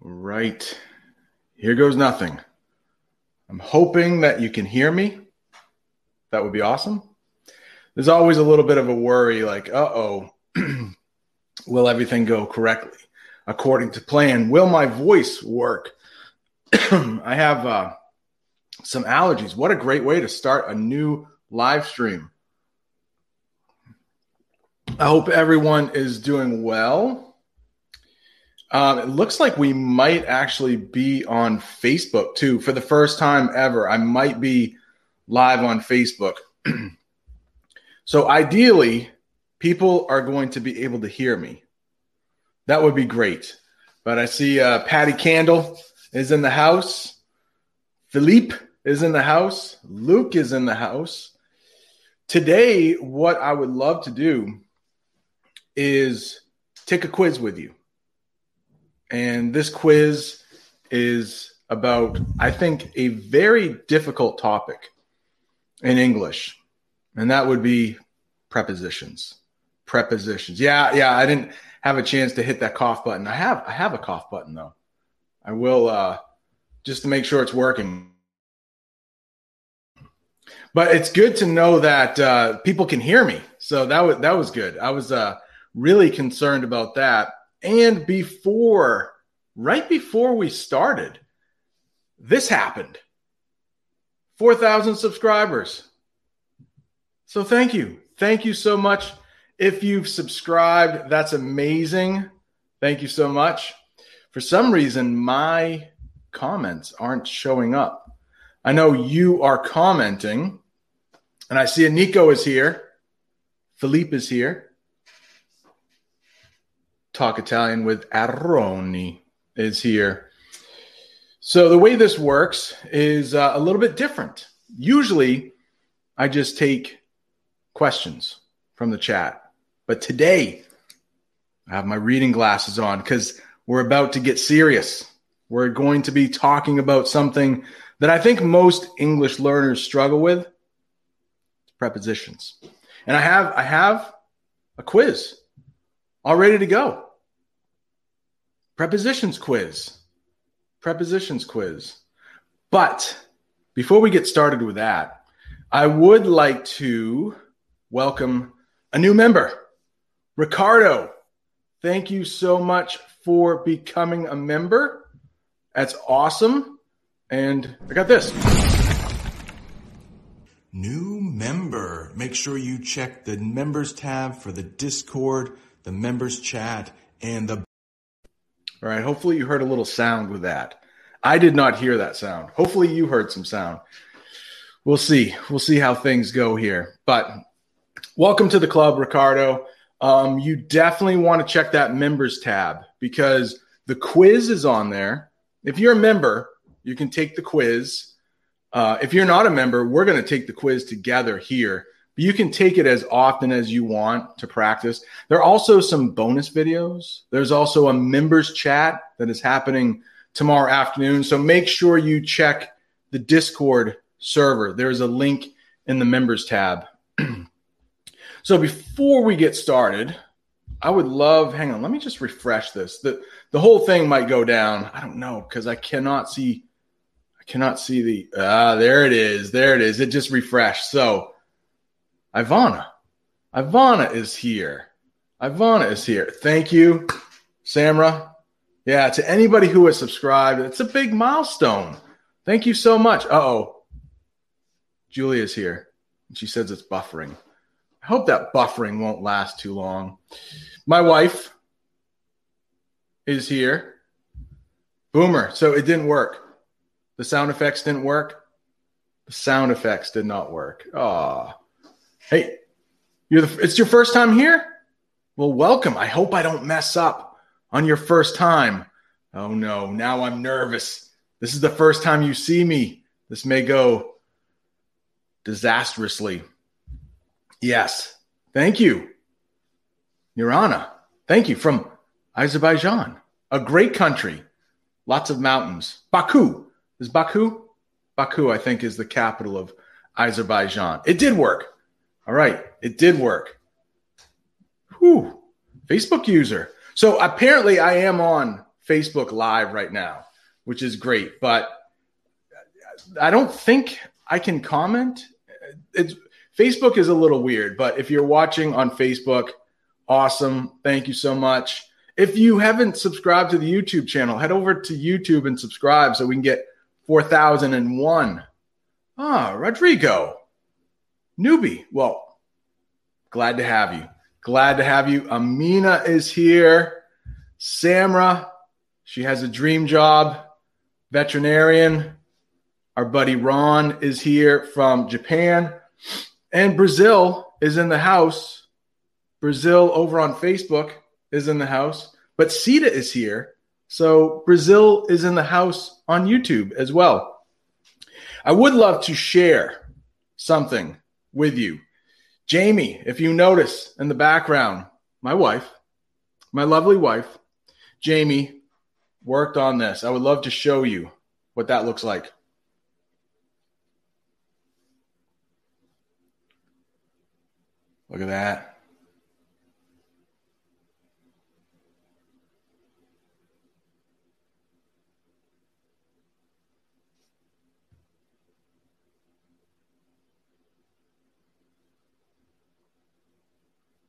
Right. Here goes nothing. I'm hoping that you can hear me. That would be awesome. There's always a little bit of a worry like, uh oh, will everything go correctly according to plan? Will my voice work? I have uh, some allergies. What a great way to start a new live stream. I hope everyone is doing well. Um, it looks like we might actually be on Facebook too for the first time ever. I might be live on Facebook. so ideally, people are going to be able to hear me. That would be great. But I see uh, Patty Candle is in the house. Philippe is in the house. Luke is in the house. Today, what I would love to do is take a quiz with you. And this quiz is about, I think, a very difficult topic in English, and that would be prepositions. Prepositions. Yeah, yeah. I didn't have a chance to hit that cough button. I have, I have a cough button though. I will, uh, just to make sure it's working. But it's good to know that uh, people can hear me. So that was that was good. I was uh, really concerned about that. And before, right before we started, this happened 4,000 subscribers. So thank you. Thank you so much. If you've subscribed, that's amazing. Thank you so much. For some reason, my comments aren't showing up. I know you are commenting, and I see Nico is here. Philippe is here. Talk Italian with Aroni is here. So the way this works is uh, a little bit different. Usually, I just take questions from the chat, but today I have my reading glasses on because we're about to get serious. We're going to be talking about something that I think most English learners struggle with: prepositions. And I have I have a quiz all ready to go. Prepositions quiz. Prepositions quiz. But before we get started with that, I would like to welcome a new member, Ricardo. Thank you so much for becoming a member. That's awesome. And I got this. New member. Make sure you check the members tab for the Discord, the members chat, and the all right. Hopefully, you heard a little sound with that. I did not hear that sound. Hopefully, you heard some sound. We'll see. We'll see how things go here. But welcome to the club, Ricardo. Um, you definitely want to check that members tab because the quiz is on there. If you're a member, you can take the quiz. Uh, if you're not a member, we're going to take the quiz together here you can take it as often as you want to practice. There are also some bonus videos. There's also a members chat that is happening tomorrow afternoon. So make sure you check the Discord server. There's a link in the members tab. so before we get started, I would love, hang on, let me just refresh this. The the whole thing might go down. I don't know because I cannot see I cannot see the ah, there it is. There it is. It just refreshed. So Ivana. Ivana is here. Ivana is here. Thank you, Samra. Yeah, to anybody who has subscribed, it's a big milestone. Thank you so much. Oh. Julia's here. She says it's buffering. I hope that buffering won't last too long. My wife is here. Boomer. So it didn't work. The sound effects didn't work. The sound effects did not work. Ah. Hey, you're the, it's your first time here? Well, welcome. I hope I don't mess up on your first time. Oh no, now I'm nervous. This is the first time you see me. This may go disastrously. Yes. Thank you. Nirana. Thank you from Azerbaijan, a great country, lots of mountains. Baku. Is Baku? Baku, I think, is the capital of Azerbaijan. It did work. All right. It did work. Whew. Facebook user. So apparently I am on Facebook Live right now, which is great, but I don't think I can comment. It's Facebook is a little weird, but if you're watching on Facebook, awesome. Thank you so much. If you haven't subscribed to the YouTube channel, head over to YouTube and subscribe so we can get 4001. Ah, Rodrigo. Newbie. Well, glad to have you. Glad to have you. Amina is here. Samra, she has a dream job, veterinarian. Our buddy Ron is here from Japan. And Brazil is in the house. Brazil over on Facebook is in the house. But Sita is here. So Brazil is in the house on YouTube as well. I would love to share something with you. Jamie, if you notice in the background, my wife, my lovely wife, Jamie, worked on this. I would love to show you what that looks like. Look at that.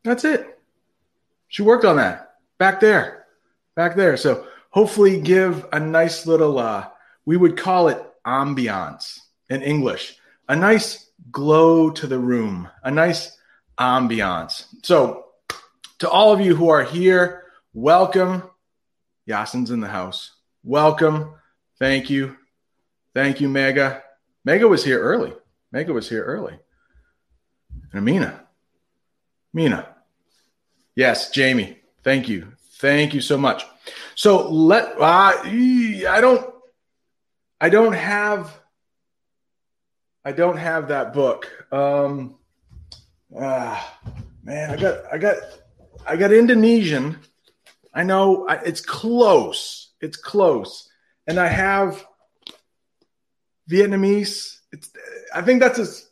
That's it. She worked on that back there, back there. So hopefully, give a nice little, uh, we would call it ambiance in English, a nice glow to the room, a nice ambiance. So, to all of you who are here, welcome. Yasin's in the house. Welcome. Thank you. Thank you, Mega. Mega was here early. Mega was here early. And Amina. Mina. Yes, Jamie. Thank you. Thank you so much. So let uh, I don't I don't have I don't have that book. Um ah, man, I got I got I got Indonesian. I know I, it's close. It's close. And I have Vietnamese. It's I think that's as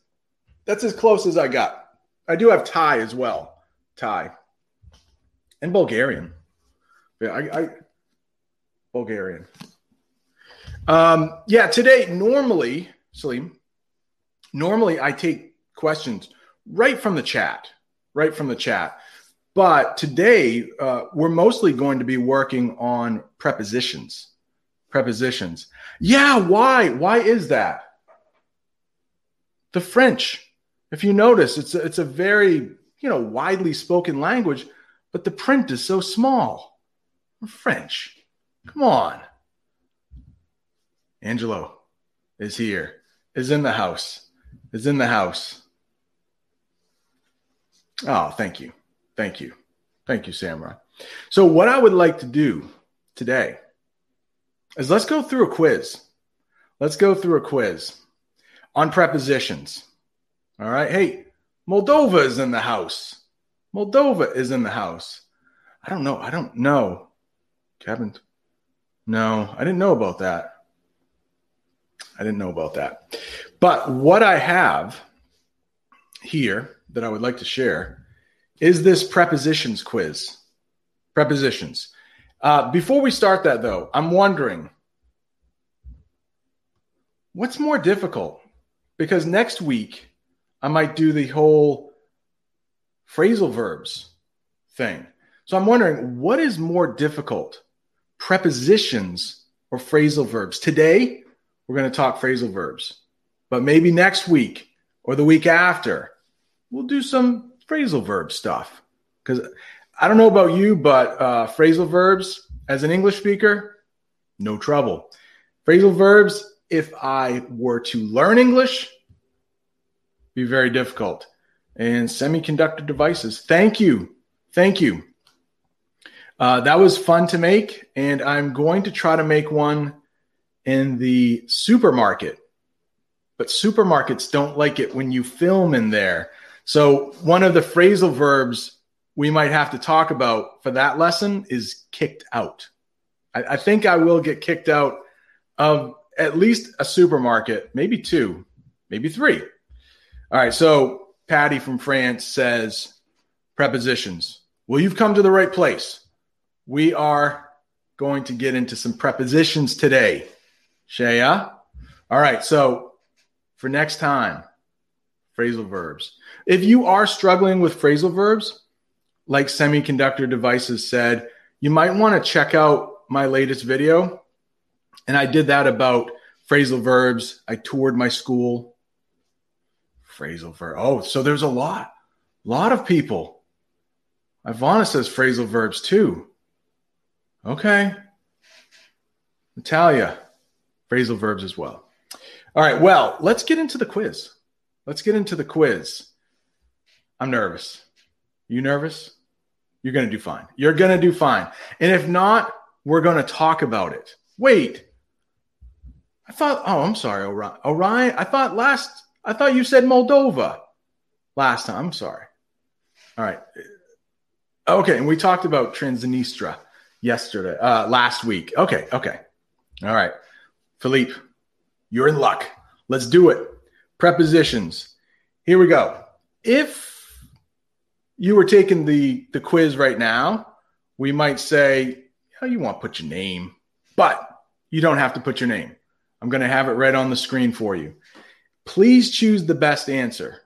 that's as close as I got. I do have Thai as well. Thai and Bulgarian. Yeah, I, I Bulgarian. Um, yeah, today normally, Salim, normally I take questions right from the chat, right from the chat. But today uh, we're mostly going to be working on prepositions. Prepositions. Yeah, why? Why is that? The French. If you notice, it's a, it's a very you know widely spoken language but the print is so small. French. Come on. Angelo is here, is in the house, is in the house. Oh, thank you. Thank you. Thank you, Samurai. So, what I would like to do today is let's go through a quiz. Let's go through a quiz on prepositions. All right. Hey, Moldova is in the house. Moldova is in the house. I don't know. I don't know. Kevin. No, I didn't know about that. I didn't know about that. But what I have here that I would like to share is this prepositions quiz. Prepositions. Uh, before we start that, though, I'm wondering what's more difficult? Because next week I might do the whole phrasal verbs thing. So I'm wondering what is more difficult, prepositions or phrasal verbs? Today, we're going to talk phrasal verbs, but maybe next week or the week after, we'll do some phrasal verb stuff. Because I don't know about you, but uh, phrasal verbs as an English speaker, no trouble. Phrasal verbs, if I were to learn English, be very difficult and semiconductor devices. Thank you. Thank you. Uh, that was fun to make, and I'm going to try to make one in the supermarket. But supermarkets don't like it when you film in there. So, one of the phrasal verbs we might have to talk about for that lesson is kicked out. I, I think I will get kicked out of at least a supermarket, maybe two, maybe three. All right. So, Patty from France says prepositions. Well, you've come to the right place. We are going to get into some prepositions today. Shaya? All right. So, for next time, phrasal verbs. If you are struggling with phrasal verbs, like semiconductor devices said, you might want to check out my latest video. And I did that about phrasal verbs. I toured my school. Phrasal verb. Oh, so there's a lot, a lot of people. Ivana says phrasal verbs too. Okay. Natalia, phrasal verbs as well. All right. Well, let's get into the quiz. Let's get into the quiz. I'm nervous. You nervous? You're going to do fine. You're going to do fine. And if not, we're going to talk about it. Wait. I thought, oh, I'm sorry, Orion. Orion, I thought last, I thought you said Moldova last time. I'm sorry. All right. Okay. And we talked about Transnistria yesterday, uh, last week. Okay. Okay. All right. Philippe, you're in luck. Let's do it. Prepositions. Here we go. If you were taking the the quiz right now, we might say, oh, you want to put your name, but you don't have to put your name. I'm going to have it right on the screen for you. Please choose the best answer.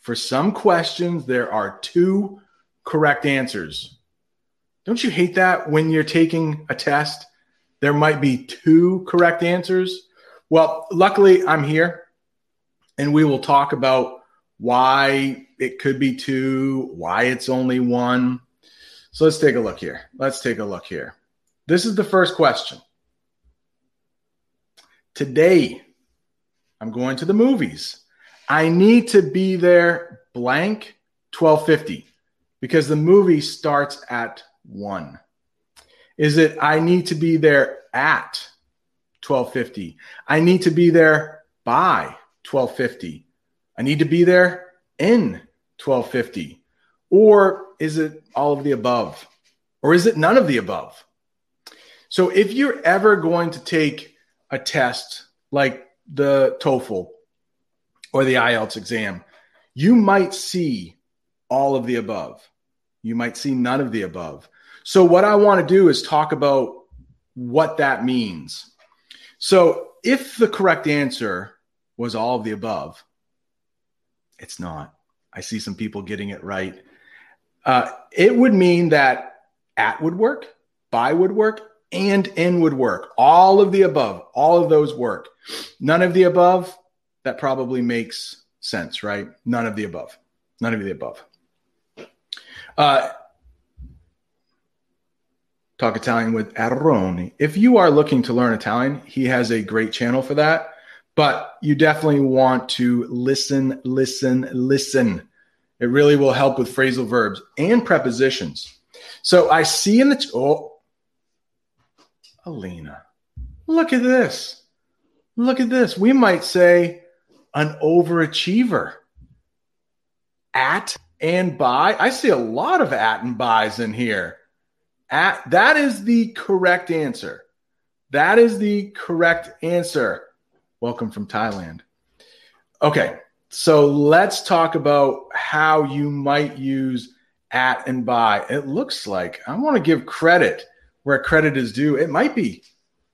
For some questions, there are two correct answers. Don't you hate that when you're taking a test? There might be two correct answers. Well, luckily, I'm here and we will talk about why it could be two, why it's only one. So let's take a look here. Let's take a look here. This is the first question. Today, I'm going to the movies. I need to be there blank 1250 because the movie starts at 1. Is it I need to be there at 1250? I need to be there by 1250. I need to be there in 1250? Or is it all of the above? Or is it none of the above? So if you're ever going to take a test like the TOEFL or the IELTS exam, you might see all of the above. You might see none of the above. So, what I want to do is talk about what that means. So, if the correct answer was all of the above, it's not. I see some people getting it right. Uh, it would mean that at would work, by would work, and in would work. All of the above, all of those work. None of the above, that probably makes sense, right? None of the above. None of the above. Uh, talk Italian with Aroni. If you are looking to learn Italian, he has a great channel for that but you definitely want to listen, listen, listen. It really will help with phrasal verbs and prepositions. So I see in the, oh, Alina, look at this. Look at this. We might say an overachiever. At and by. I see a lot of at and buys in here. At that is the correct answer. That is the correct answer. Welcome from Thailand. Okay, so let's talk about how you might use at and by. It looks like I want to give credit where credit is due. It might be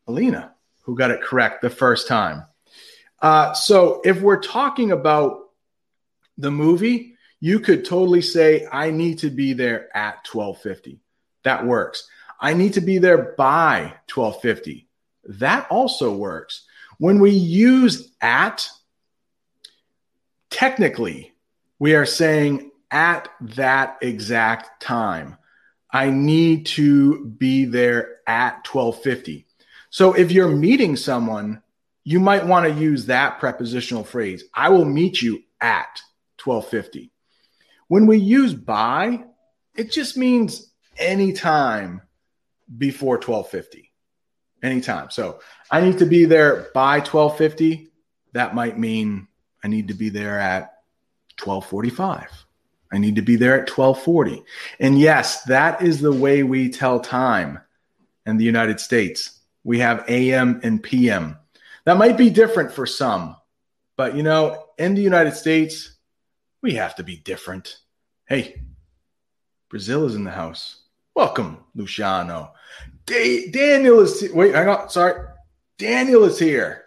Alina who got it correct the first time. Uh, so if we're talking about the movie, you could totally say, I need to be there at 1250. That works. I need to be there by 1250. That also works. When we use at, technically, we are saying at that exact time. I need to be there at 1250. So if you're meeting someone, you might want to use that prepositional phrase. I will meet you at 1250. When we use by, it just means anytime before 1250 anytime. So I need to be there by 1250. That might mean I need to be there at 1245. I need to be there at 1240. And yes, that is the way we tell time in the United States. We have AM and PM. That might be different for some, but you know, in the United States, we have to be different. Hey, Brazil is in the house. Welcome, Luciano. Da- Daniel is wait, hang on. Sorry. Daniel is here.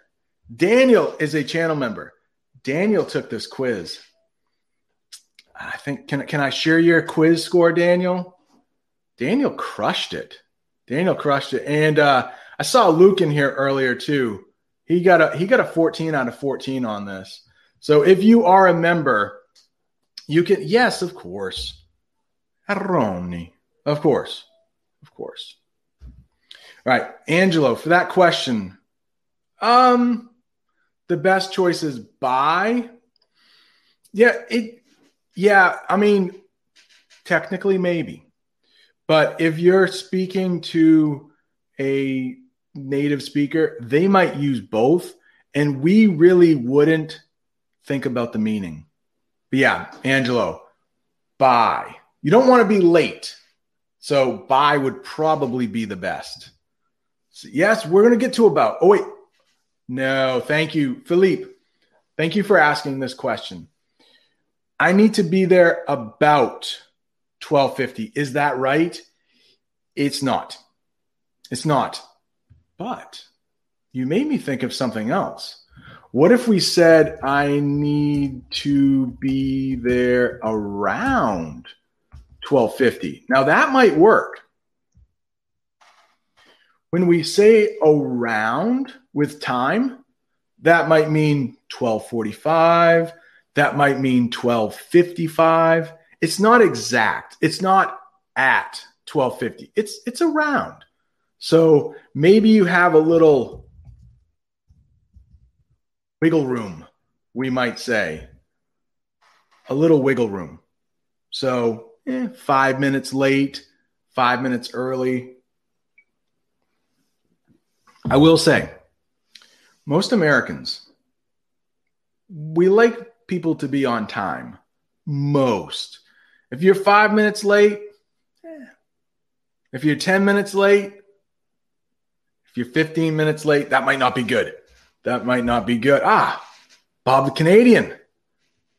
Daniel is a channel member. Daniel took this quiz. I think can can I share your quiz score, Daniel? Daniel crushed it. Daniel crushed it, and uh, I saw Luke in here earlier too. He got a he got a 14 out of 14 on this. So if you are a member, you can yes, of course. Aroni. Of course. Of course. All right, Angelo, for that question, um, the best choice is buy. Yeah, it. Yeah, I mean, technically maybe, but if you're speaking to a native speaker, they might use both, and we really wouldn't think about the meaning. But yeah, Angelo, buy. You don't want to be late. So buy would probably be the best. So yes, we're going to get to about. Oh, wait. No, thank you, Philippe. Thank you for asking this question. I need to be there about 1250. Is that right? It's not. It's not. But you made me think of something else. What if we said I need to be there around 1250. Now that might work. When we say around with time, that might mean 1245, that might mean 1255. It's not exact. It's not at 1250. It's it's around. So maybe you have a little wiggle room, we might say. A little wiggle room. So eh, five minutes late, five minutes early. I will say, most Americans, we like people to be on time. Most. If you're five minutes late, if you're 10 minutes late, if you're 15 minutes late, that might not be good. That might not be good. Ah, Bob the Canadian.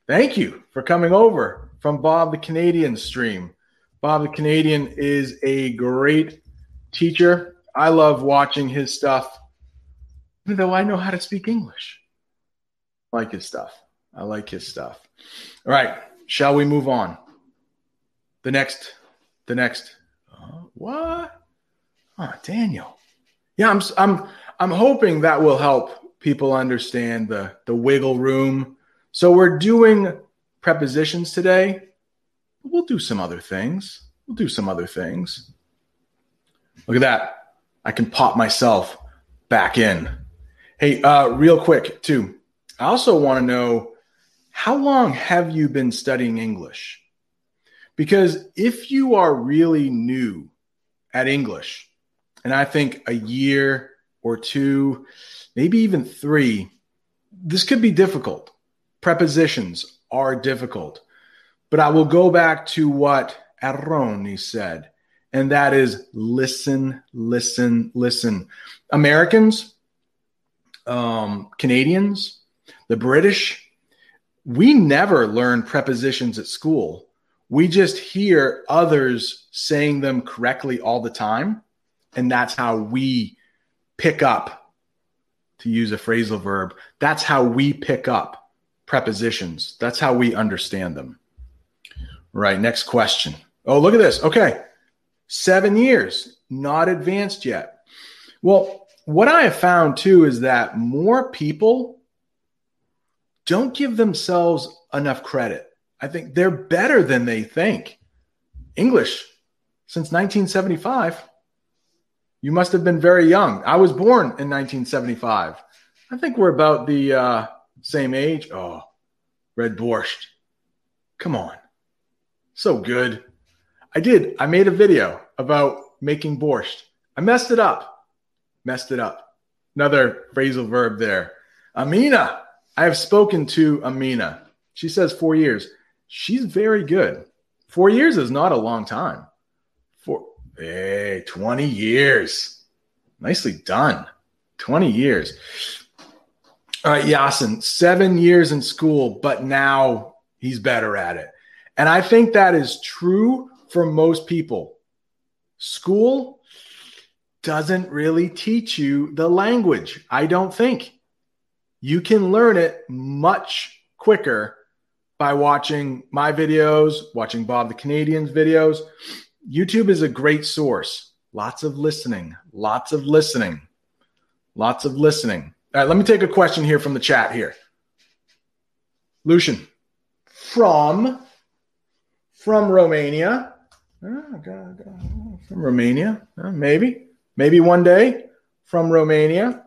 Thank you for coming over from Bob the Canadian stream. Bob the Canadian is a great teacher. I love watching his stuff, even though I know how to speak English. I like his stuff. I like his stuff. All right, shall we move on? The next, the next, uh, what? Oh, Daniel. Yeah, I'm, I'm, I'm hoping that will help people understand the the wiggle room. So we're doing prepositions today. We'll do some other things. We'll do some other things. Look at that. I can pop myself back in. Hey, uh, real quick, too. I also want to know how long have you been studying English? Because if you are really new at English, and I think a year or two, maybe even three, this could be difficult. Prepositions are difficult. But I will go back to what Aroni said, and that is listen, listen, listen. Americans, um, Canadians, the British, we never learn prepositions at school. We just hear others saying them correctly all the time. And that's how we pick up, to use a phrasal verb, that's how we pick up prepositions. That's how we understand them. Right. Next question. Oh, look at this. Okay. Seven years, not advanced yet. Well, what I have found too is that more people don't give themselves enough credit. I think they're better than they think. English since 1975. You must have been very young. I was born in 1975. I think we're about the uh, same age. Oh, red borscht. Come on. So good. I did. I made a video about making borscht. I messed it up. Messed it up. Another phrasal verb there. Amina. I have spoken to Amina. She says four years. She's very good. Four years is not a long time. Four, hey, 20 years. Nicely done. 20 years. All right, Yasin, seven years in school, but now he's better at it. And I think that is true for most people. School doesn't really teach you the language, I don't think. You can learn it much quicker by watching my videos, watching Bob the Canadian's videos. YouTube is a great source. Lots of listening, lots of listening, lots of listening. All right, let me take a question here from the chat here. Lucian from from Romania. Oh, from Romania, uh, maybe, maybe one day from Romania.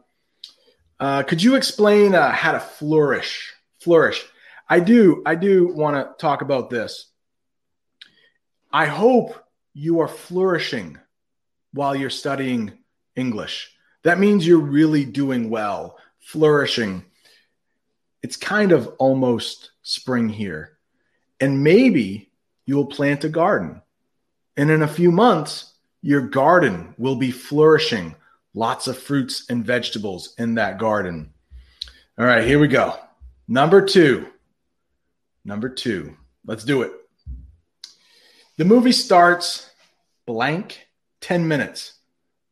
Uh, could you explain uh, how to flourish? Flourish. I do. I do want to talk about this. I hope you are flourishing while you're studying English. That means you're really doing well, flourishing. It's kind of almost spring here. And maybe you'll plant a garden. And in a few months, your garden will be flourishing. Lots of fruits and vegetables in that garden. All right, here we go. Number two. Number two. Let's do it. The movie starts blank 10 minutes.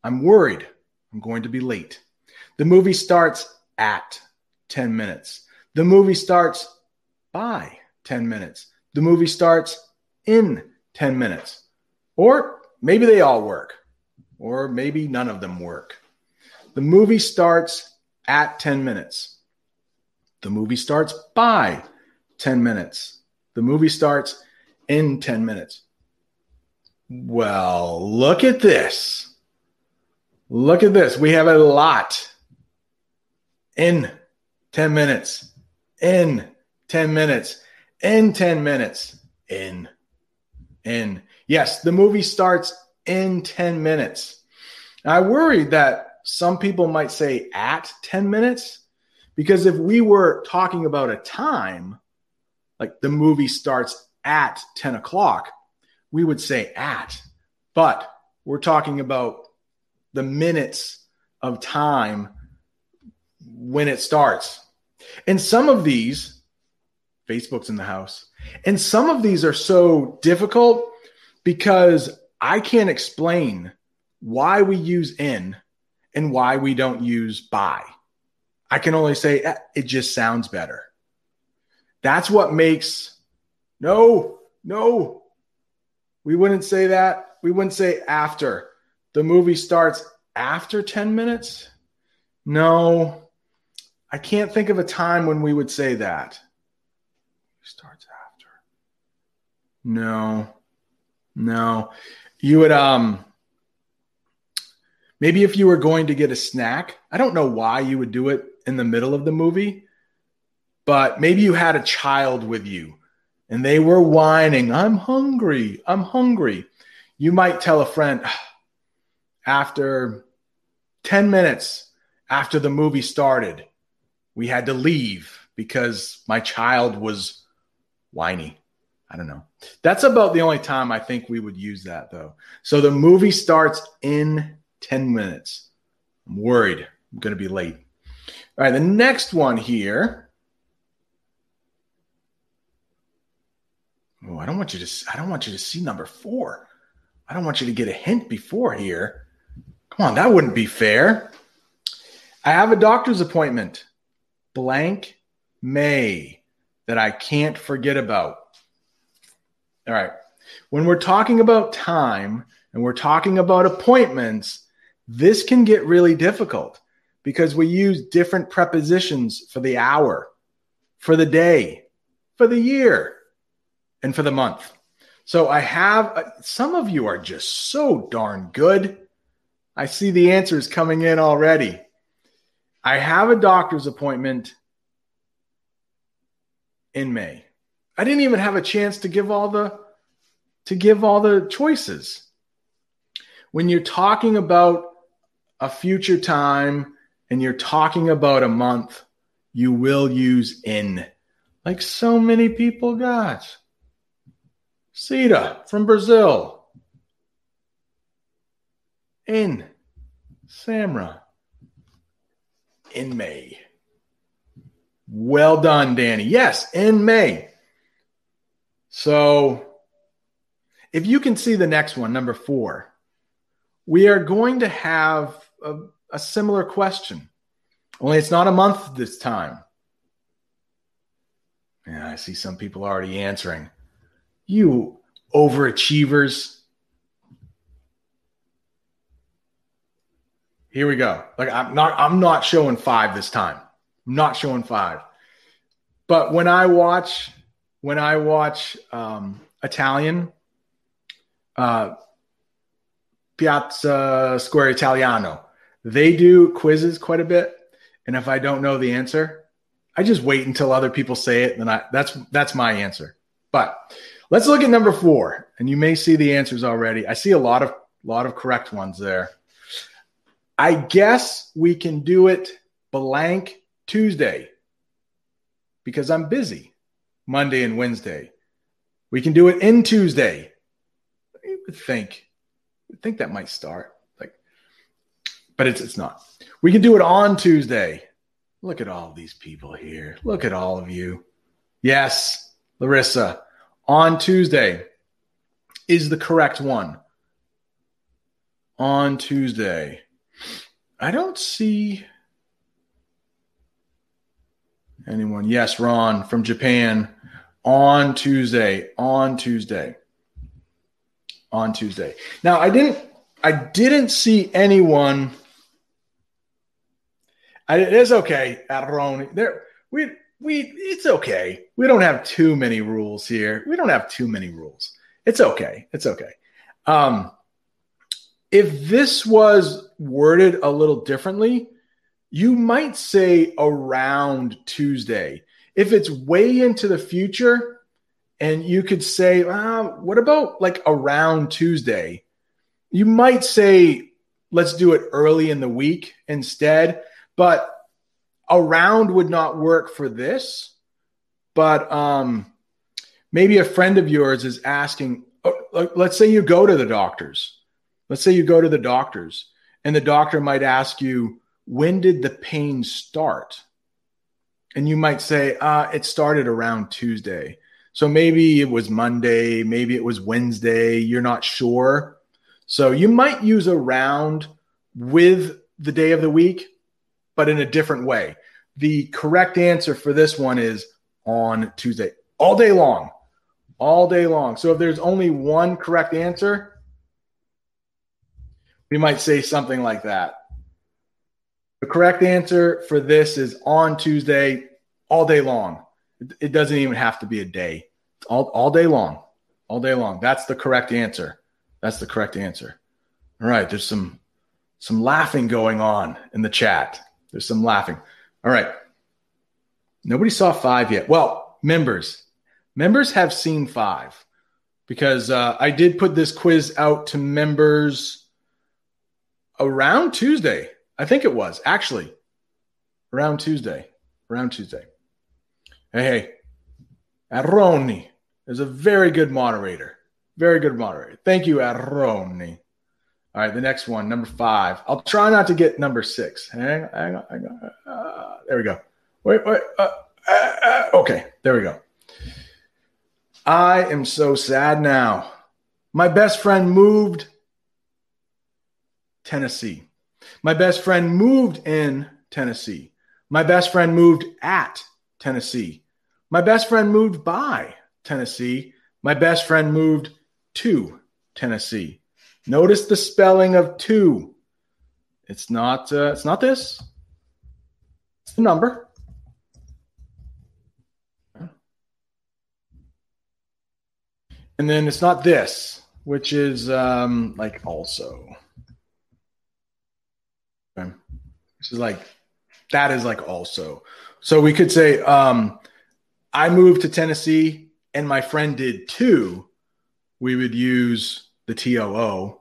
I'm worried I'm going to be late. The movie starts at 10 minutes. The movie starts by 10 minutes. The movie starts in 10 minutes. Or maybe they all work, or maybe none of them work. The movie starts at 10 minutes. The movie starts by 10 minutes. The movie starts in 10 minutes. Well, look at this. Look at this. We have a lot in 10 minutes, in 10 minutes, in 10 minutes, in, in. Yes, the movie starts in 10 minutes. I worry that some people might say at 10 minutes because if we were talking about a time, like the movie starts at 10 o'clock, we would say at. But we're talking about the minutes of time when it starts. And some of these, Facebook's in the house, and some of these are so difficult because I can't explain why we use in and why we don't use by. I can only say eh, it just sounds better. That's what makes no, no. We wouldn't say that. We wouldn't say after the movie starts after 10 minutes? No, I can't think of a time when we would say that. Starts after. No, no. You would, um, maybe if you were going to get a snack, I don't know why you would do it in the middle of the movie, but maybe you had a child with you and they were whining, I'm hungry, I'm hungry. You might tell a friend, after 10 minutes after the movie started, we had to leave because my child was whiny. I don't know. That's about the only time I think we would use that, though. So the movie starts in 10 minutes. I'm worried I'm going to be late. All right, the next one here. Oh, I don't want you to. I don't want you to see number four. I don't want you to get a hint before here. Come on, that wouldn't be fair. I have a doctor's appointment, blank May, that I can't forget about. All right. When we're talking about time and we're talking about appointments, this can get really difficult because we use different prepositions for the hour, for the day, for the year, and for the month. So I have uh, some of you are just so darn good. I see the answers coming in already. I have a doctor's appointment in May. I didn't even have a chance to give all the to give all the choices. when you're talking about a future time and you're talking about a month, you will use in, like so many people got. Sita from Brazil. In Samra. In May. Well done, Danny. Yes, in May. So if you can see the next one, number four, we are going to have a, a similar question, only it's not a month this time. Yeah, I see some people already answering. You overachievers. Here we go. Like I'm not I'm not showing 5 this time. I'm not showing 5. But when I watch when I watch um, Italian uh, Piazza Square Italiano, they do quizzes quite a bit, and if I don't know the answer, I just wait until other people say it, and I that's that's my answer. But let's look at number four, and you may see the answers already. I see a lot of lot of correct ones there. I guess we can do it blank Tuesday because I'm busy Monday and Wednesday. We can do it in Tuesday. You would think, would think that might start like, but it's it's not. We can do it on Tuesday. Look at all these people here. Look at all of you. Yes, Larissa, on Tuesday is the correct one. On Tuesday. I don't see anyone. Yes, Ron from Japan on Tuesday. On Tuesday. On Tuesday. Now I didn't I didn't see anyone it is okay Ron. There, we we it's okay. We don't have too many rules here. We don't have too many rules. It's okay. It's okay. Um, if this was worded a little differently, you might say around Tuesday. If it's way into the future, and you could say, uh, what about like around Tuesday? You might say, let's do it early in the week instead but around would not work for this. But um, maybe a friend of yours is asking, oh, let's say you go to the doctors. Let's say you go to the doctors, and the doctor might ask you, when did the pain start? And you might say, uh, it started around Tuesday. So maybe it was Monday, maybe it was Wednesday, you're not sure. So you might use around with the day of the week but in a different way. The correct answer for this one is on Tuesday, all day long, all day long. So if there's only one correct answer, we might say something like that. The correct answer for this is on Tuesday, all day long. It doesn't even have to be a day. All, all day long. All day long. That's the correct answer. That's the correct answer. All right. There's some some laughing going on in the chat. There's some laughing. All right. Nobody saw five yet. Well, members, members have seen five because uh, I did put this quiz out to members around Tuesday. I think it was actually around Tuesday. Around Tuesday. Hey, hey, Aroni is a very good moderator. Very good moderator. Thank you, Aroni. All right, the next one, number five. I'll try not to get number six. Hang, hang on, hang on. Uh, there we go. Wait, wait. Uh, uh, uh, okay, there we go. I am so sad now. My best friend moved Tennessee. My best friend moved in Tennessee. My best friend moved at Tennessee. My best friend moved by Tennessee. My best friend moved to Tennessee. Notice the spelling of two. It's not. Uh, it's not this. It's the number. And then it's not this, which is um, like also. Okay. This is like that is like also. So we could say um, I moved to Tennessee and my friend did too. We would use the TOO.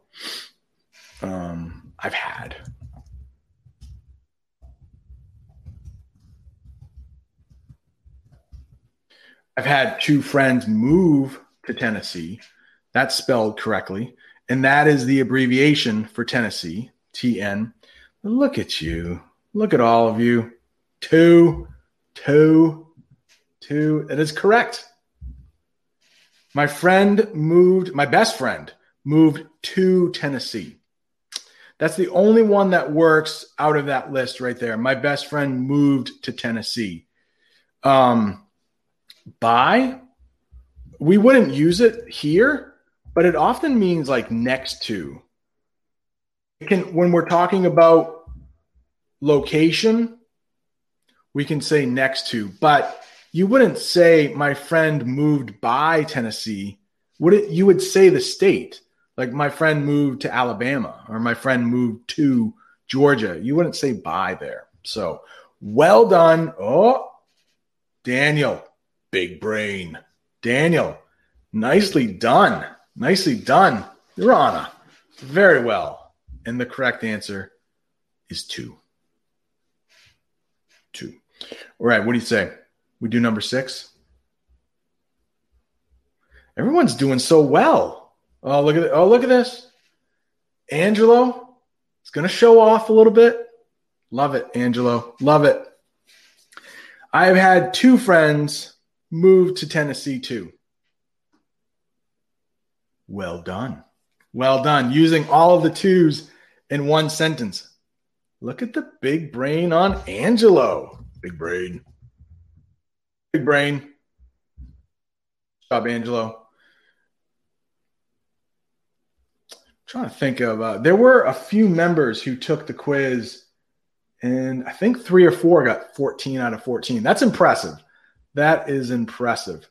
um, I've had. I've had two friends move to Tennessee. That's spelled correctly. And that is the abbreviation for Tennessee, TN. Look at you. Look at all of you. Two, two, two. That is correct. My friend moved, my best friend moved to Tennessee. That's the only one that works out of that list right there. My best friend moved to Tennessee. Um, by, we wouldn't use it here, but it often means like next to. Can when we're talking about location, we can say next to, but you wouldn't say my friend moved by Tennessee. Would it you would say the state? Like my friend moved to Alabama or my friend moved to Georgia. You wouldn't say by there. So well done. Oh, Daniel, big brain. Daniel, nicely done. Nicely done. Rana, very well. And the correct answer is two. Two. All right, what do you say? We do number six? Everyone's doing so well. Oh, look at. Oh, look at this. Angelo is going to show off a little bit. Love it, Angelo. Love it. I've had two friends move to Tennessee too. Well done. Well done. Using all of the twos in one sentence. Look at the big brain on Angelo. Big brain. Big brain. Job, Angelo. I'm trying to think of uh, there were a few members who took the quiz and I think three or four got 14 out of 14. That's impressive. That is impressive.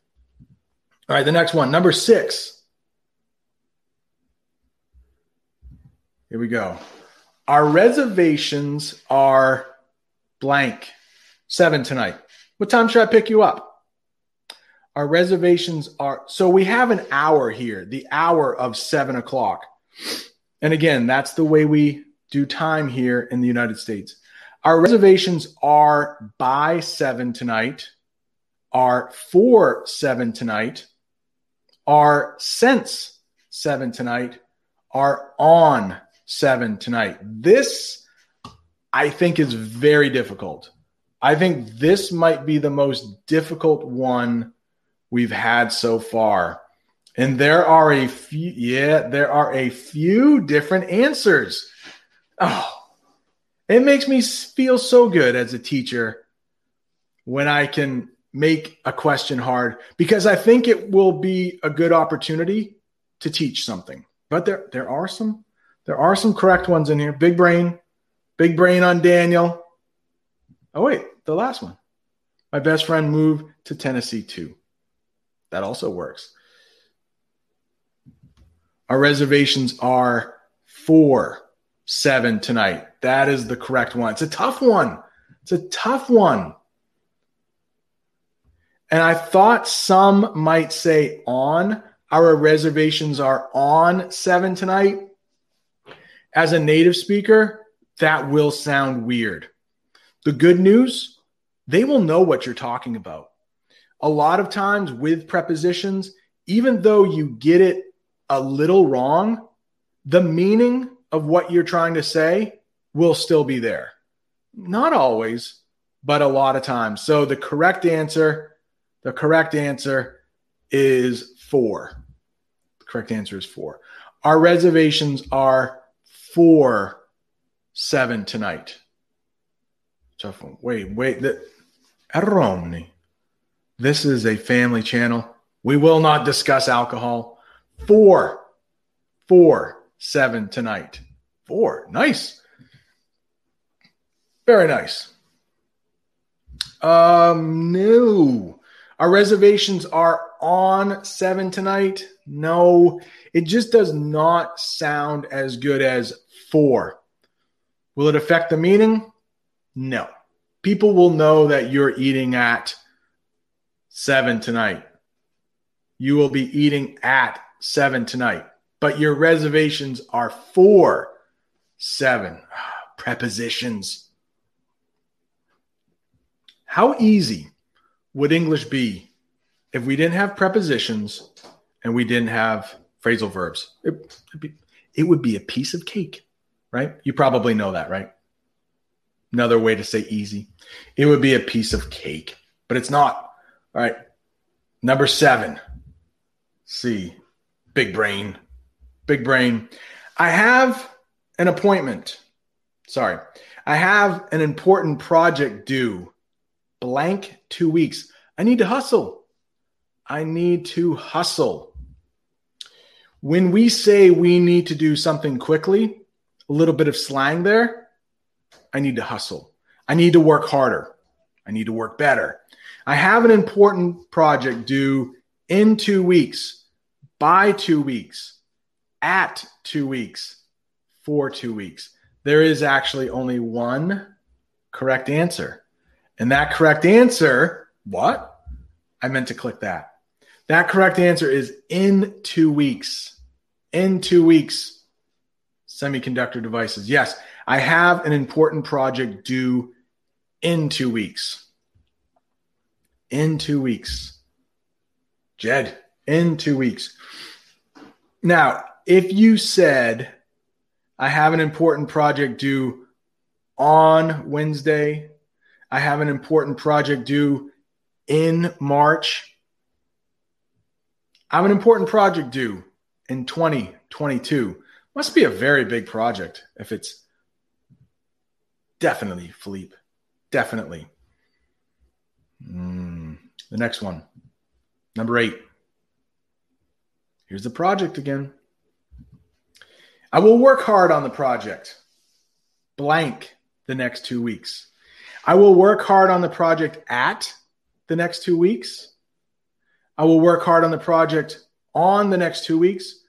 All right, the next one, number six. Here we go. Our reservations are blank. Seven tonight. What time should I pick you up? Our reservations are so we have an hour here, the hour of seven o'clock. And again, that's the way we do time here in the United States. Our reservations are by seven tonight, are for seven tonight, are since seven tonight, are on seven tonight. This, I think, is very difficult. I think this might be the most difficult one we've had so far. And there are a few, yeah, there are a few different answers. Oh, it makes me feel so good as a teacher when I can make a question hard because I think it will be a good opportunity to teach something. But there, there are some there are some correct ones in here. Big brain, big brain on Daniel. Oh, wait, the last one. My best friend moved to Tennessee too. That also works. Our reservations are four, seven tonight. That is the correct one. It's a tough one. It's a tough one. And I thought some might say on. Our reservations are on seven tonight as a native speaker, that will sound weird. The good news, they will know what you're talking about. A lot of times with prepositions, even though you get it a little wrong, the meaning of what you're trying to say will still be there. Not always, but a lot of times. So the correct answer, the correct answer is four. The correct answer is four. Our reservations are for seven tonight. Wait, wait. The, Aroni. This is a family channel. We will not discuss alcohol. Four, four, seven tonight. Four. Nice. Very nice. Um, no. Our reservations are on seven tonight. No, it just does not sound as good as four. Will it affect the meaning? No. People will know that you're eating at seven tonight. You will be eating at seven tonight, but your reservations are for seven. Prepositions. How easy would English be if we didn't have prepositions and we didn't have phrasal verbs? It, be, it would be a piece of cake, right? You probably know that, right? Another way to say easy. It would be a piece of cake, but it's not. All right. Number seven. C. Big brain. Big brain. I have an appointment. Sorry. I have an important project due. Blank two weeks. I need to hustle. I need to hustle. When we say we need to do something quickly, a little bit of slang there, I need to hustle. I need to work harder. I need to work better. I have an important project due in two weeks, by two weeks, at two weeks, for two weeks. There is actually only one correct answer. And that correct answer, what? I meant to click that. That correct answer is in two weeks. In two weeks. Semiconductor devices. Yes, I have an important project due in two weeks. In two weeks. Jed, in two weeks. Now, if you said, I have an important project due on Wednesday, I have an important project due in March, I have an important project due in 2022. Must be a very big project if it's definitely Philippe. Definitely. Mm, the next one, number eight. Here's the project again. I will work hard on the project. Blank the next two weeks. I will work hard on the project at the next two weeks. I will work hard on the project on the next two weeks,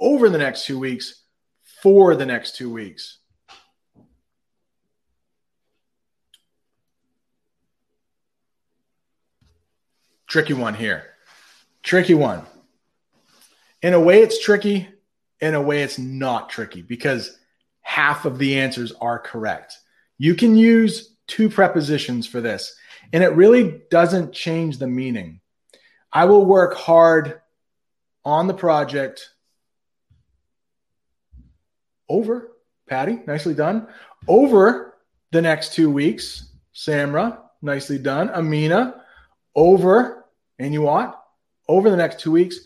over the next two weeks, for the next two weeks. Tricky one here. Tricky one. In a way, it's tricky. In a way, it's not tricky because half of the answers are correct. You can use two prepositions for this, and it really doesn't change the meaning. I will work hard on the project over, Patty, nicely done. Over the next two weeks, Samra, nicely done. Amina, over, and you want over the next two weeks,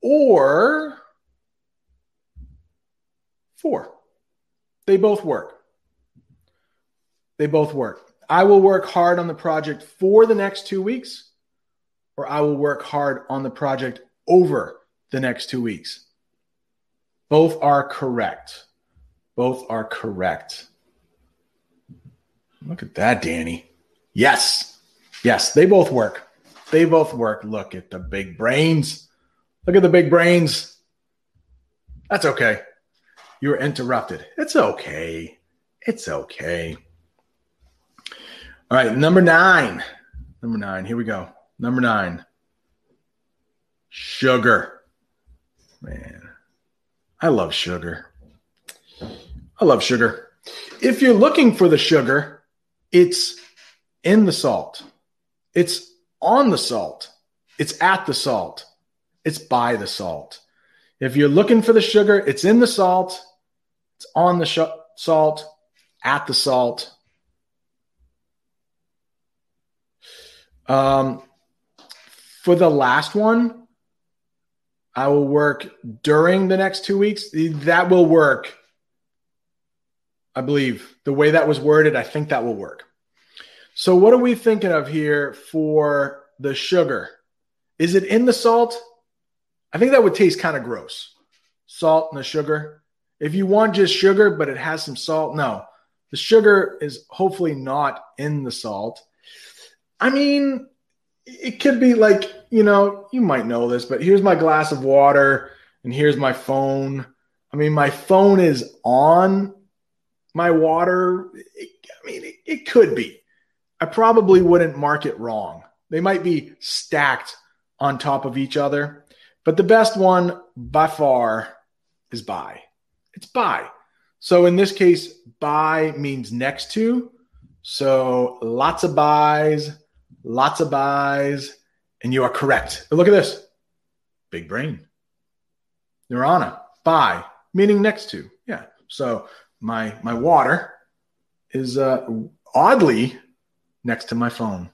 or four. They both work. They both work. I will work hard on the project for the next two weeks, or I will work hard on the project over the next two weeks. Both are correct. Both are correct. Look at that, Danny. Yes. Yes, they both work. They both work. Look at the big brains. Look at the big brains. That's okay. You were interrupted. It's okay. It's okay. All right, number nine. Number nine. Here we go. Number nine. Sugar. Man, I love sugar. I love sugar. If you're looking for the sugar, it's in the salt. It's on the salt. It's at the salt. It's by the salt. If you're looking for the sugar, it's in the salt. It's on the sh- salt, at the salt. Um, for the last one, I will work during the next two weeks. That will work I believe the way that was worded, I think that will work. So, what are we thinking of here for the sugar? Is it in the salt? I think that would taste kind of gross. Salt and the sugar. If you want just sugar, but it has some salt, no. The sugar is hopefully not in the salt. I mean, it could be like, you know, you might know this, but here's my glass of water and here's my phone. I mean, my phone is on my water. It, I mean, it, it could be. I probably wouldn't mark it wrong. They might be stacked on top of each other, but the best one by far is by. It's by. So in this case, by means next to. So lots of buys, lots of buys, and you are correct. But look at this big brain. Nirana, by, meaning next to. Yeah. So my my water is uh, oddly next to my phone.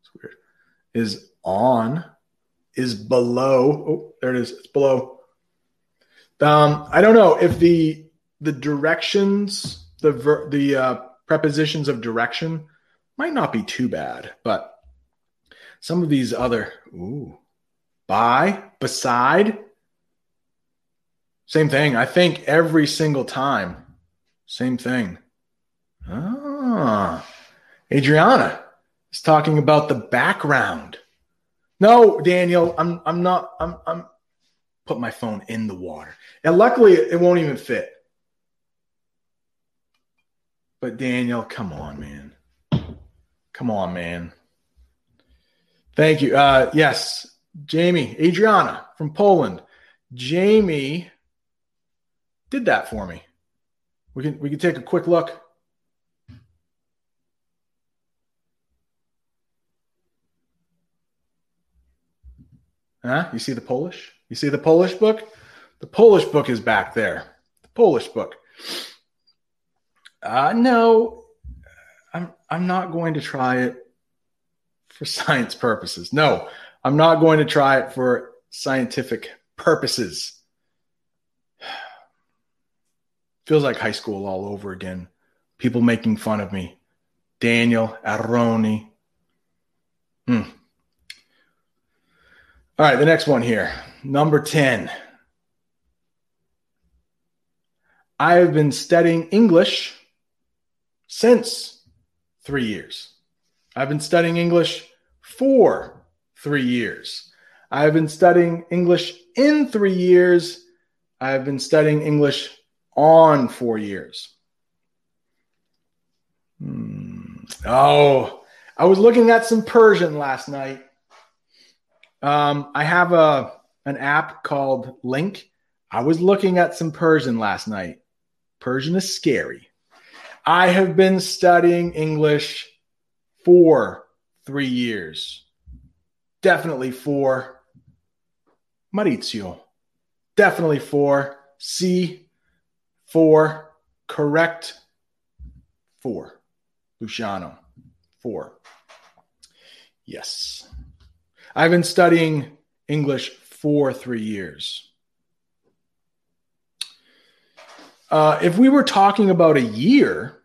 It's weird. Is on, is below. Oh, there it is. It's below. Um, I don't know if the the directions, the ver- the uh, prepositions of direction might not be too bad, but some of these other ooh, by, beside, same thing. I think every single time, same thing. Ah, Adriana is talking about the background. No, Daniel, I'm I'm not. I'm I'm put my phone in the water, and luckily it won't even fit. But Daniel, come on, man. Come on, man. Thank you. Uh, yes, Jamie, Adriana from Poland. Jamie did that for me. We can we can take a quick look. Huh? You see the Polish? You see the Polish book? The Polish book is back there. The Polish book. Uh, no, I'm I'm not going to try it for science purposes. No, I'm not going to try it for scientific purposes. Feels like high school all over again. People making fun of me. Daniel Aroni. Hmm. All right, the next one here. Number 10. I have been studying English since three years. I've been studying English for three years. I've been studying English in three years. I've been studying English on four years. Hmm. Oh, I was looking at some Persian last night. Um, I have a an app called Link. I was looking at some Persian last night. Persian is scary. I have been studying English for three years. Definitely for Maurizio. Definitely for C. For correct. For Luciano. For. Yes. I've been studying English for three years. Uh, if we were talking about a year,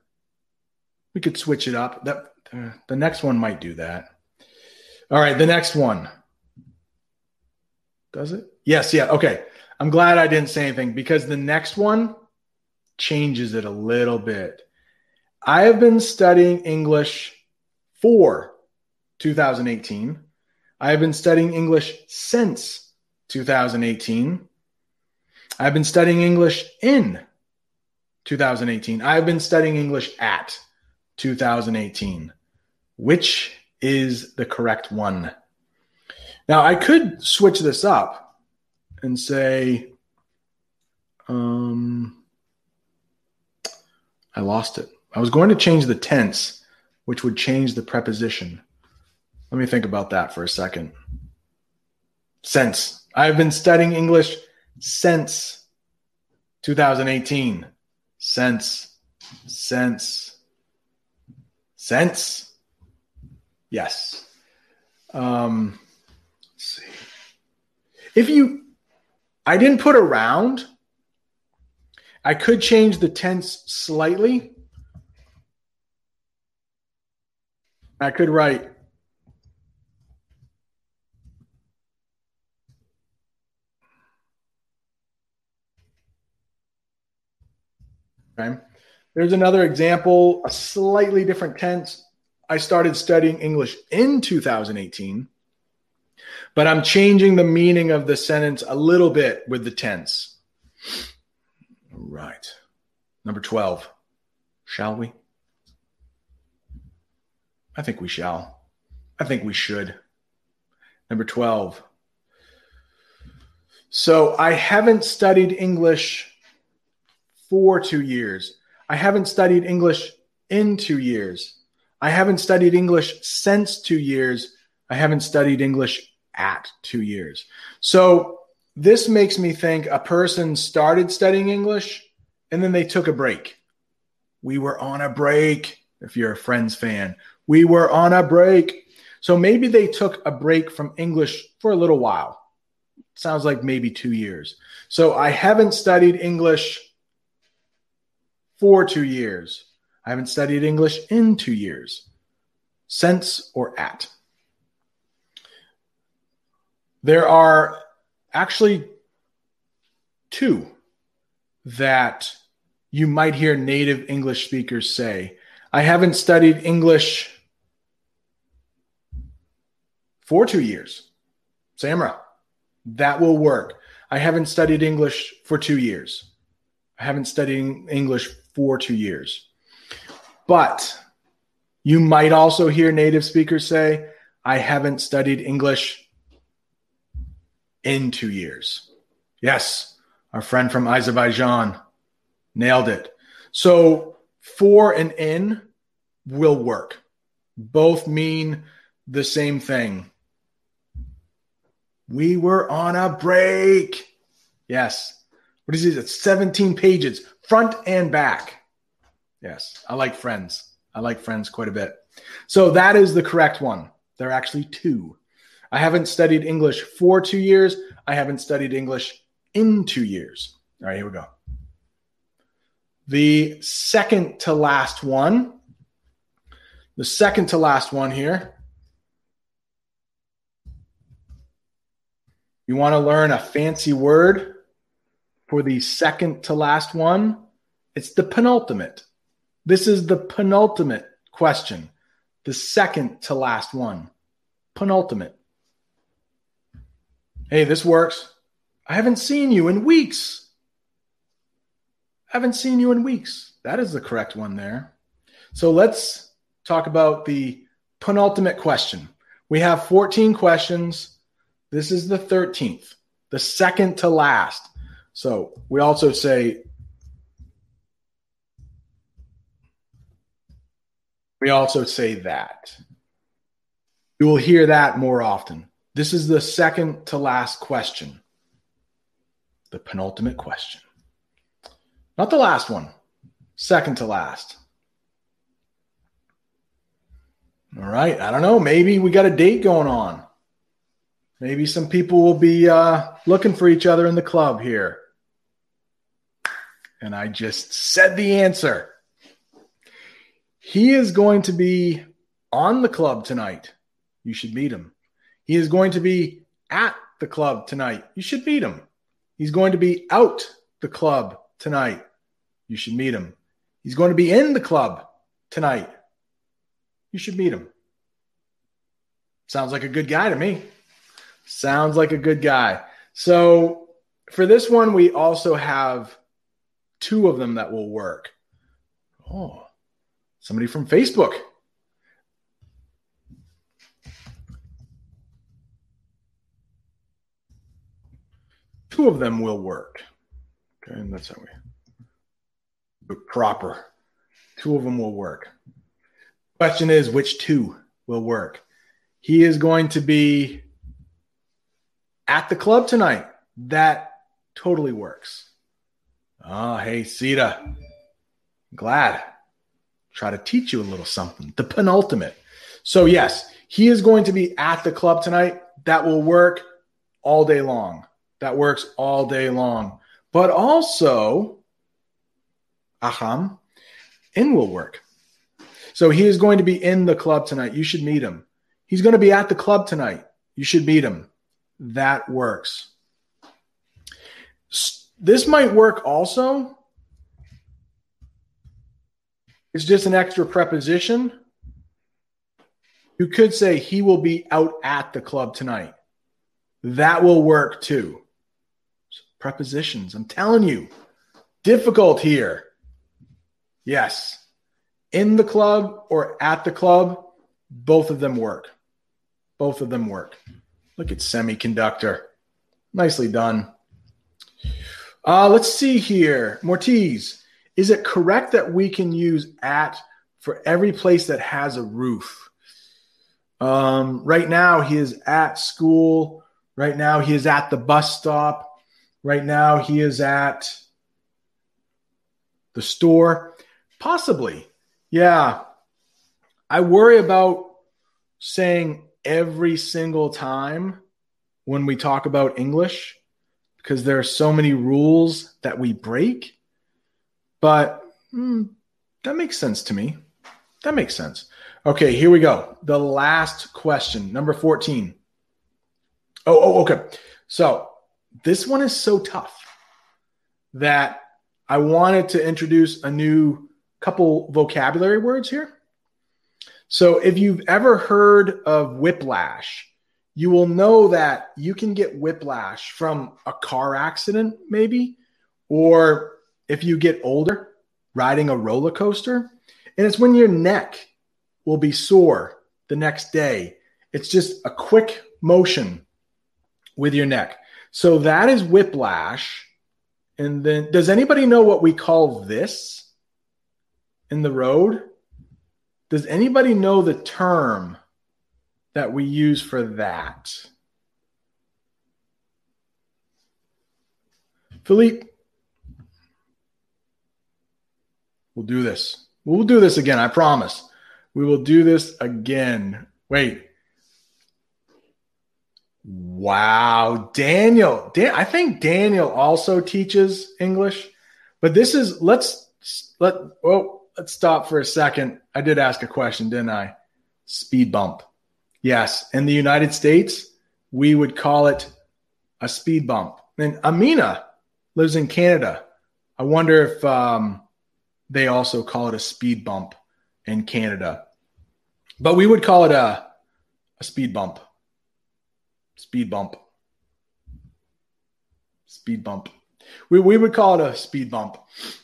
we could switch it up. That uh, the next one might do that. All right, the next one. Does it? Yes, yeah. Okay. I'm glad I didn't say anything because the next one changes it a little bit. I have been studying English for 2018. I have been studying English since 2018. I've been studying English in 2018. I've been studying English at 2018. Which is the correct one? Now, I could switch this up and say, um, I lost it. I was going to change the tense, which would change the preposition. Let me think about that for a second. Since I've been studying English since 2018 Since, since, sense. Yes. Um, let's see. If you, I didn't put around. I could change the tense slightly. I could write Okay. There's another example, a slightly different tense. I started studying English in 2018, but I'm changing the meaning of the sentence a little bit with the tense. Right. Number 12. Shall we? I think we shall. I think we should. Number 12. So I haven't studied English for two years. I haven't studied English in two years. I haven't studied English since two years. I haven't studied English at two years. So this makes me think a person started studying English and then they took a break. We were on a break. If you're a Friends fan, we were on a break. So maybe they took a break from English for a little while. Sounds like maybe two years. So I haven't studied English for two years. I haven't studied English in two years. Since or at. There are actually two that you might hear native English speakers say. I haven't studied English for two years. Samra, that will work. I haven't studied English for two years. I haven't studied English for two years. But you might also hear native speakers say, I haven't studied English in two years. Yes, our friend from Azerbaijan nailed it. So, for and in will work. Both mean the same thing. We were on a break. Yes. What is it? It's 17 pages, front and back. Yes. I like friends. I like friends quite a bit. So that is the correct one. There are actually two. I haven't studied English for two years. I haven't studied English in two years. All right, here we go. The second to last one, the second to last one here. You want to learn a fancy word for the second to last one? It's the penultimate. This is the penultimate question, the second to last one. Penultimate. Hey, this works. I haven't seen you in weeks. I haven't seen you in weeks. That is the correct one there. So let's talk about the penultimate question. We have 14 questions. This is the 13th, the second to last. So we also say, we also say that. You will hear that more often. This is the second to last question, the penultimate question. Not the last one, second to last. All right. I don't know. Maybe we got a date going on. Maybe some people will be uh, looking for each other in the club here. And I just said the answer. He is going to be on the club tonight. You should meet him. He is going to be at the club tonight. You should meet him. He's going to be out the club tonight. You should meet him. He's going to be in the club tonight. You should meet him. Sounds like a good guy to me. Sounds like a good guy. So for this one, we also have two of them that will work. Oh, somebody from Facebook. two of them will work. Okay, and that's how we look proper. Two of them will work. Question is, which two will work? He is going to be at the club tonight. That totally works. Oh, hey, Sita. Glad. Try to teach you a little something. The penultimate. So, yes, he is going to be at the club tonight. That will work all day long that works all day long. But also, aham, in will work. So he is going to be in the club tonight. You should meet him. He's going to be at the club tonight. You should meet him. That works. This might work also. It's just an extra preposition. You could say he will be out at the club tonight. That will work too prepositions. I'm telling you, difficult here. Yes. In the club or at the club, both of them work. Both of them work. Look at semiconductor. Nicely done. Uh, let's see here. Mortiz, is it correct that we can use at for every place that has a roof? Um, right now, he is at school. Right now, he is at the bus stop. Right now, he is at the store. Possibly. Yeah. I worry about saying every single time when we talk about English because there are so many rules that we break. But hmm, that makes sense to me. That makes sense. Okay, here we go. The last question, number 14. Oh, oh, okay. So this one is so tough that I wanted to introduce a new couple vocabulary words here. So if you've ever heard of whiplash, you will know that you can get whiplash from a car accident, maybe, or if you get older, riding a roller coaster. And it's when your neck will be sore the next day. It's just a quick motion with your neck. So that is whiplash. And then, does anybody know what we call this in the road? Does anybody know the term that we use for that? Philippe, we'll do this. We'll do this again, I promise. We will do this again. Wait. Wow, Daniel. Dan, I think Daniel also teaches English, but this is let's let oh let's stop for a second. I did ask a question, didn't I? Speed bump. Yes, in the United States, we would call it a speed bump. And Amina lives in Canada. I wonder if um, they also call it a speed bump in Canada. But we would call it a, a speed bump. Speed bump. Speed bump. We, we would call it a speed bump.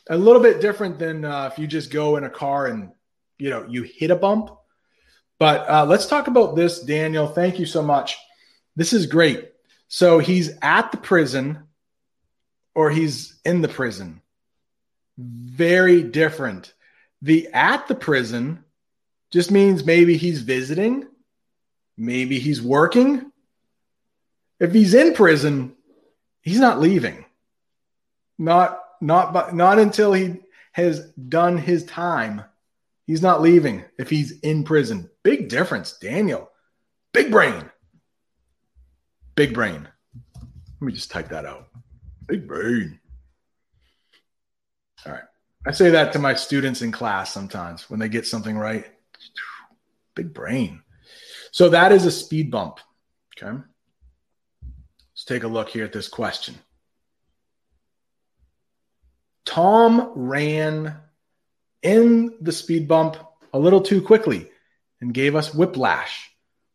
A little bit different than uh, if you just go in a car and you know you hit a bump but uh, let's talk about this, Daniel. Thank you so much. This is great. So he's at the prison or he's in the prison. Very different. The at the prison just means maybe he's visiting, maybe he's working. If he's in prison, he's not leaving. Not not but not until he has done his time He's not leaving if he's in prison. Big difference, Daniel. Big brain. Big brain. Let me just type that out. Big brain. All right. I say that to my students in class sometimes when they get something right. Big brain. So that is a speed bump. Okay. Let's take a look here at this question. Tom ran in the speed bump a little too quickly and gave us whiplash.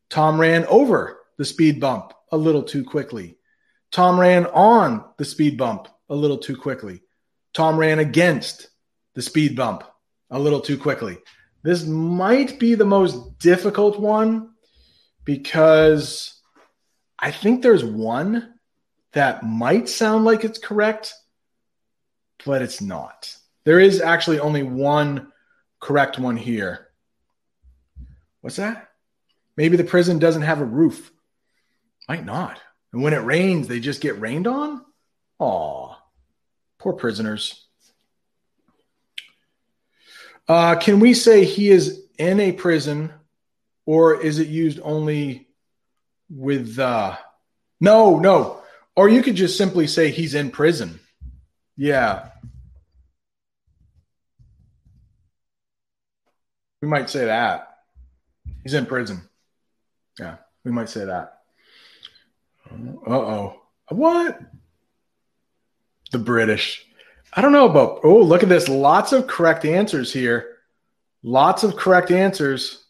Tom ran over the speed bump a little too quickly. Tom ran on the speed bump a little too quickly. Tom ran against the speed bump a little too quickly. This might be the most difficult one because I think there's one that might sound like it's correct, but it's not. There is actually only one correct one here. What's that? Maybe the prison doesn't have a roof. Might not. And when it rains, they just get rained on? Aw, poor prisoners. Uh, can we say he is in a prison or is it used only with uh no no or you could just simply say he's in prison yeah We might say that. He's in prison. Yeah, we might say that. Uh oh. What? The British. I don't know about. Oh, look at this. Lots of correct answers here. Lots of correct answers.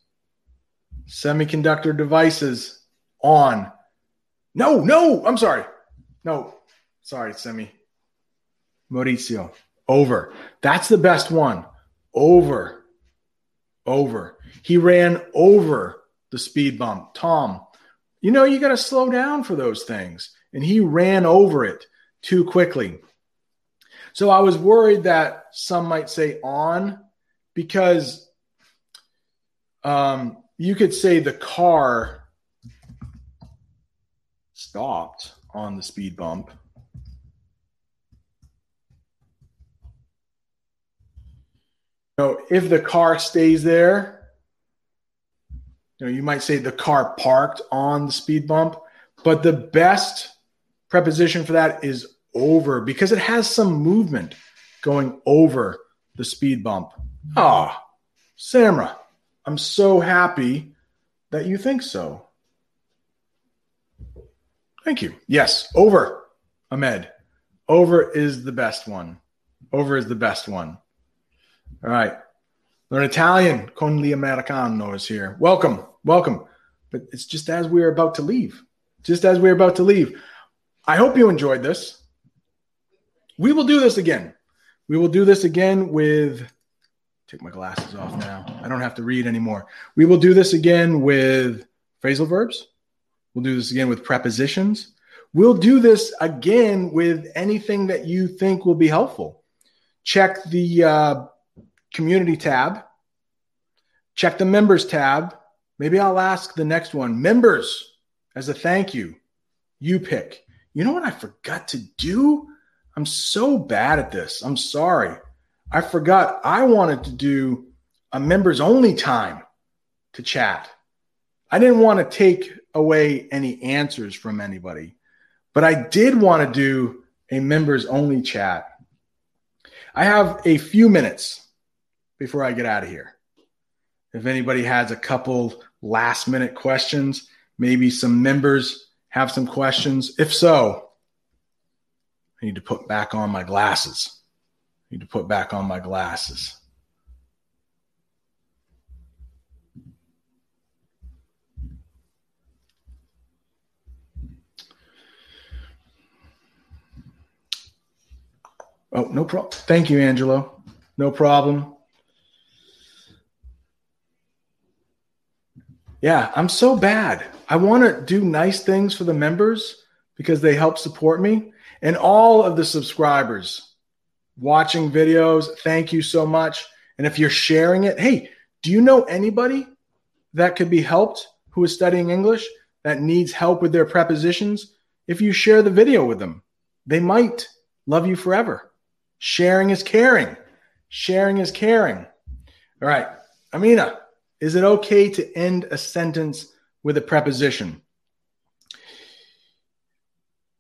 Semiconductor devices on. No, no, I'm sorry. No, sorry, Semi. Mauricio. Over. That's the best one. Over over. He ran over the speed bump. Tom, you know, you got to slow down for those things. And he ran over it too quickly. So I was worried that some might say on because um, you could say the car stopped on the speed bump. So if the car stays there, you know, you might say the car parked on the speed bump, but the best preposition for that is over because it has some movement going over the speed bump. Ah, Samra, I'm so happy that you think so. Thank you. Yes, over, Ahmed. Over is the best one. Over is the best one. All right. Learn Italian. Con l'Americano is here. Welcome. Welcome. But it's just as we're about to leave. Just as we're about to leave. I hope you enjoyed this. We will do this again. We will do this again with take my glasses off now. I don't have to read anymore. We will do this again with phrasal verbs. We'll do this again with prepositions. We'll do this again with anything that you think will be helpful. Check the uh, community tab, check the members tab. Maybe I'll ask the next one members as a thank you. You pick. You know what I forgot to do? I'm so bad at this. I'm sorry. I forgot I wanted to do a members only time to chat. I didn't want to take away any answers from anybody, but I did want to do a members only chat. I have a few minutes before I get out of here. If anybody has a couple last minute questions, maybe some members have some questions. If so, I need to put back on my glasses I need to put back on my glasses. Oh, no problem. Thank you, Angelo. No problem. Yeah, I'm so bad. I want to do nice things for the members because they help support me and all of the subscribers watching videos. Thank you so much. And if you're sharing it, hey, do you know anybody that could be helped who is studying English that needs help with their prepositions? If you share the video with them, they might love you forever. Sharing is caring. Sharing is caring. All right. Amina, is it okay to end a sentence with a preposition?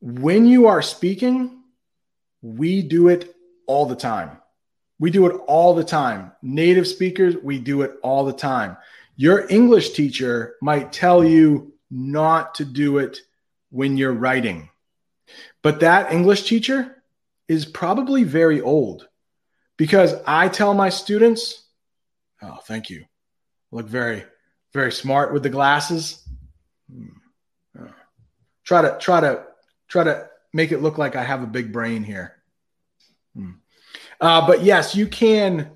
When you are speaking, we do it all the time. We do it all the time. Native speakers, we do it all the time. Your English teacher might tell you not to do it when you're writing. But that English teacher is probably very old because I tell my students, oh, thank you. Look very, very smart with the glasses. Try to, try to, try to make it look like I have a big brain here. Uh, but yes, you can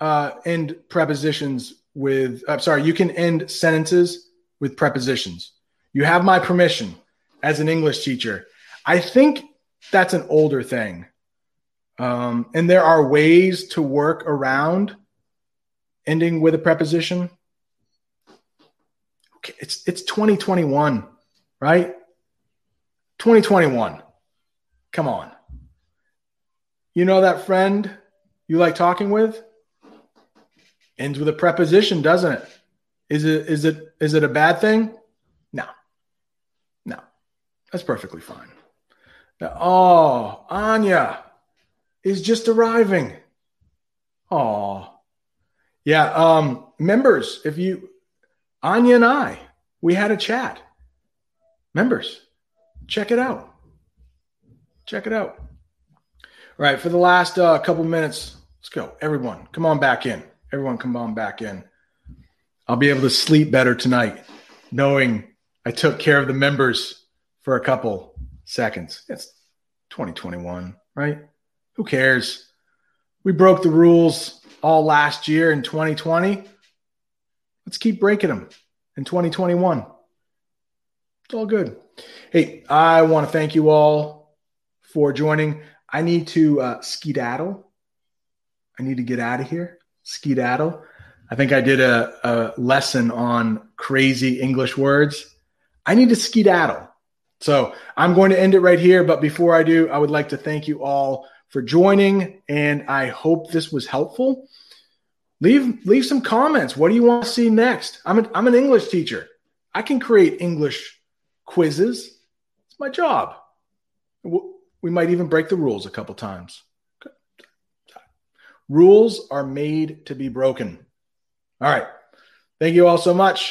uh, end prepositions with, I'm sorry, you can end sentences with prepositions. You have my permission as an English teacher. I think that's an older thing. Um, and there are ways to work around ending with a preposition. Okay, it's it's 2021, right? 2021. Come on. You know that friend you like talking with? Ends with a preposition, doesn't it? Is it is it is it a bad thing? No. No. That's perfectly fine. Now, oh, Anya is just arriving. Oh. Yeah, um members, if you Anya and I, we had a chat. Members, check it out. Check it out. All right, for the last uh, couple minutes, let's go. Everyone, come on back in. Everyone, come on back in. I'll be able to sleep better tonight, knowing I took care of the members for a couple seconds. It's 2021, right? Who cares? We broke the rules all last year in 2020. Let's keep breaking them in 2021. It's all good. Hey, I want to thank you all for joining. I need to uh, skedaddle. I need to get out of here. Skedaddle. I think I did a, a lesson on crazy English words. I need to skedaddle. So I'm going to end it right here. But before I do, I would like to thank you all for joining, and I hope this was helpful. Leave leave some comments. What do you want to see next? I'm an, I'm an English teacher. I can create English quizzes. It's my job. We might even break the rules a couple times. Rules are made to be broken. All right. Thank you all so much.